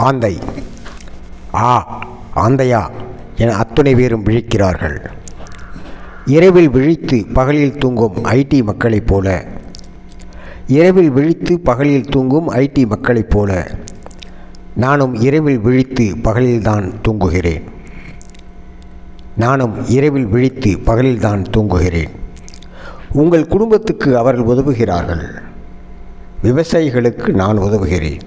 ஆந்தை. ஆ ஆந்தையா என அத்துணை பேரும் விழிக்கிறார்கள். இரவில் விழித்து பகலில் தூங்கும் ஐடி மக்களைப் போல. இரவில் விழித்து பகலில் தூங்கும் ஐடி மக்களைப் போல. நானும் இரவில் விழித்து பகலில்தான் தூங்குகிறேன். நானும் இரவில் விழித்து பகலில்தான் தூங்குகிறேன். உங்கள் குடும்பத்துக்கு அவர்கள் உதவுகிறார்கள். விவசாயிகளுக்கு நான் உதவுகிறேன்.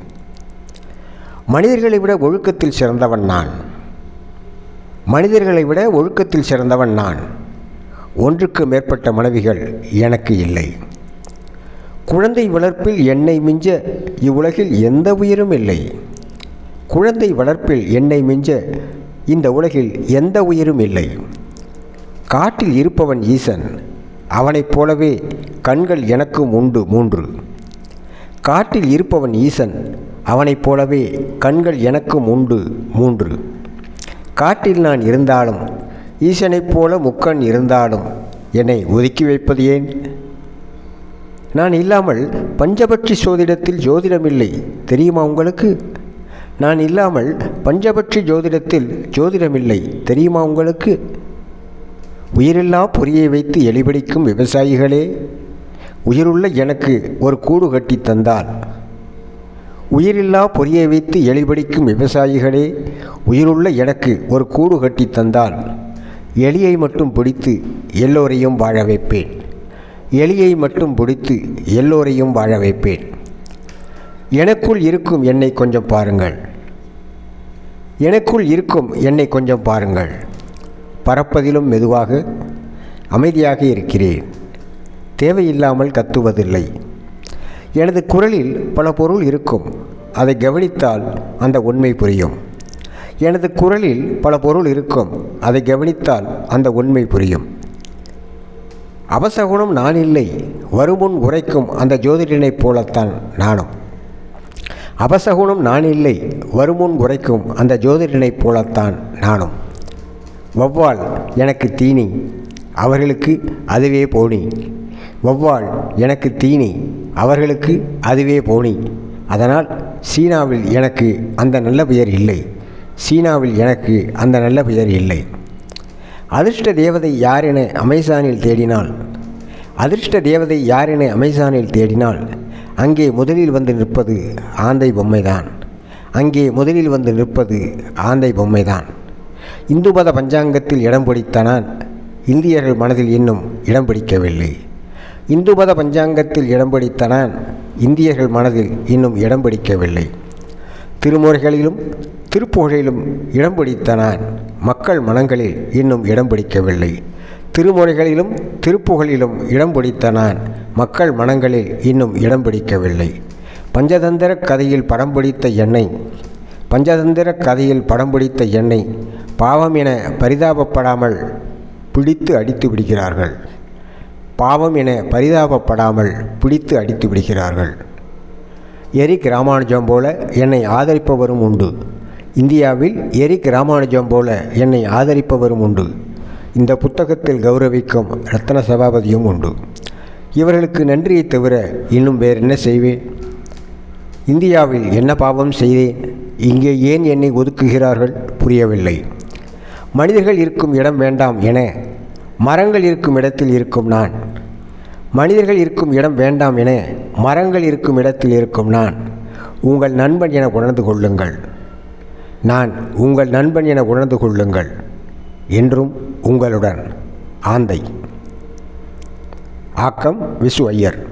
மனிதர்களை விட ஒழுக்கத்தில் சிறந்தவன் நான். மனிதர்களை விட ஒழுக்கத்தில் சிறந்தவன் நான். ஒன்றுக்கு மேற்பட்ட மனைவிகள் எனக்கு இல்லை. குழந்தை வளர்ப்பில் என்னை மிஞ்ச இவ்வுலகில் எந்த உயிரும் இல்லை. குழந்தை வளர்ப்பில் என்னை மிஞ்ச இந்த உலகில் எந்த உயிரும் இல்லை. காட்டில் இருப்பவன் ஈசன். அவனைப் போலவே கண்கள் எனக்கும் உண்டு மூன்று. காட்டில் இருப்பவன் ஈசன். அவனைப் போலவே கண்கள் எனக்கும் உண்டு. மூன்று. காட்டில் நான் இருந்தாலும் ஈசனைப் போல முக்கண் இருந்தாலும் என்னை ஒதுக்கி வைப்பது ஏன்? நான் இல்லாமல் பஞ்சபட்சி சோதிடத்தில் ஜோதிடமில்லை தெரியுமா உங்களுக்கு? நான் இல்லாமல் பஞ்சபட்சி ஜோதிடத்தில் ஜோதிடமில்லை தெரியுமா உங்களுக்கு? உயிரில்லா பொறியை வைத்து எலிபடிக்கும் விவசாயிகளே உயிருள்ள எனக்கு ஒரு கூடு கட்டி தந்தால் உயிரில்லா பொறியை வைத்து எலிபடிக்கும் விவசாயிகளே உயிருள்ள எனக்கு ஒரு கூடு கட்டி தந்தால் எலியை மட்டும் பிடித்து எல்லோரையும் வாழ வைப்பேன். எலியை மட்டும் பிடித்து எல்லோரையும் வாழ வைப்பேன். எனக்குள் இருக்கும் என்னை கொஞ்சம் பாருங்கள். எனக்குள் இருக்கும் என்னை கொஞ்சம் பாருங்கள். பறப்பதிலும் மெதுவாக அமைதியாக இருக்கிறேன். தேவையில்லாமல் கத்துவதில்லை. எனது குரலில் பல பொருள் இருக்கும். அதை கவனித்தால் அந்த உண்மை புரியும். எனது குரலில் பல பொருள் இருக்கும். அதை கவனித்தால் அந்த உண்மை புரியும். அவசகுணம் நான் இல்லை. வருமுன் உரைக்கும் அந்த ஜோதிடனைப் போலத்தான் நானும். அபசகுணம் நான் இல்லை. வருமுன் உரைக்கும் அந்த ஜோதிடனைப் போலத்தான் நானும். வௌவால் எனக்கு தீனி. அவர்களுக்கு அதுவே போனி. வௌவால் எனக்கு தீனி. அவர்களுக்கு அதுவே போனி. அதனால் சீனாவில் எனக்கு அந்த நல்ல பெயர் இல்லை. சீனாவில் எனக்கு அந்த நல்ல பெயர் இல்லை. அதிர்ஷ்ட தேவதை யார் என அமேசானில் தேடினால்? அதிர்ஷ்ட தேவதை யார் என அமேசானில் தேடினால் அங்கே முதலில் வந்து நிற்பது ஆந்தை பொம்மைதான். அங்கே முதலில் வந்து நிற்பது ஆந்தை பொம்மைதான். இந்து மத பஞ்சாங்கத்தில் இடம் பிடித்த நான் இந்தியர்கள் மனதில் இன்னும் இடம் பிடிக்கவில்லை. இந்து மத பஞ்சாங்கத்தில் இடம் பிடித்த நான் இந்தியர்கள் மனதில் இன்னும் இடம் பிடிக்கவில்லை. திருமுறைகளிலும் திருப்புகழிலும் இடம் பிடித்த நான் மக்கள் மனங்களில் இன்னும் இடம் பிடிக்கவில்லை. திருமுறைகளிலும் திருப்புகழிலும் இடம் பிடித்த நான் மக்கள் மனங்களில் இன்னும் இடம் பிடிக்கவில்லை. பஞ்சதந்திர கதையில் படம் பிடித்த என்னை பஞ்சதந்திர கதையில் படம் பிடித்த என்னை பாவம் என பரிதாபப்படாமல் பிடித்து அடித்து விடுகிறார்கள். பாவம் என பரிதாபப்படாமல் பிடித்து அடித்து விடுகிறார்கள். எரிக் ராமானுஜம் போல என்னை ஆதரிப்பவரும் உண்டு. இந்தியாவில் எரிக் ராமானுஜம் போல என்னை ஆதரிப்பவரும் உண்டு. இந்த புத்தகத்தில் கௌரவிக்கும் ரத்ன சபாபதியும் உண்டு. இவர்களுக்கு நன்றியை தவிர இன்னும் வேறு என்ன செய்வேன்? இந்தியாவில் என்ன பாவம் செய்தேன்? இங்கே ஏன் என்னை ஒதுக்குகிறார்கள்? புரியவில்லை. மனிதர்கள் இருக்கும் இடம் வேண்டாம் என மரங்கள் இருக்கும் இடத்தில் இருக்கும் நான். மனிதர்கள் இருக்கும் இடம் வேண்டாம் என மரங்கள் இருக்கும் இடத்தில் இருக்கும் நான். உங்கள் நண்பன் என உணர்ந்து கொள்ளுங்கள். நான் உங்கள் நண்பன் என உணர்ந்து கொள்ளுங்கள். என்றும் உங்களுடன். ஆந்தை. ஆக்கம் விசு ஐயர்.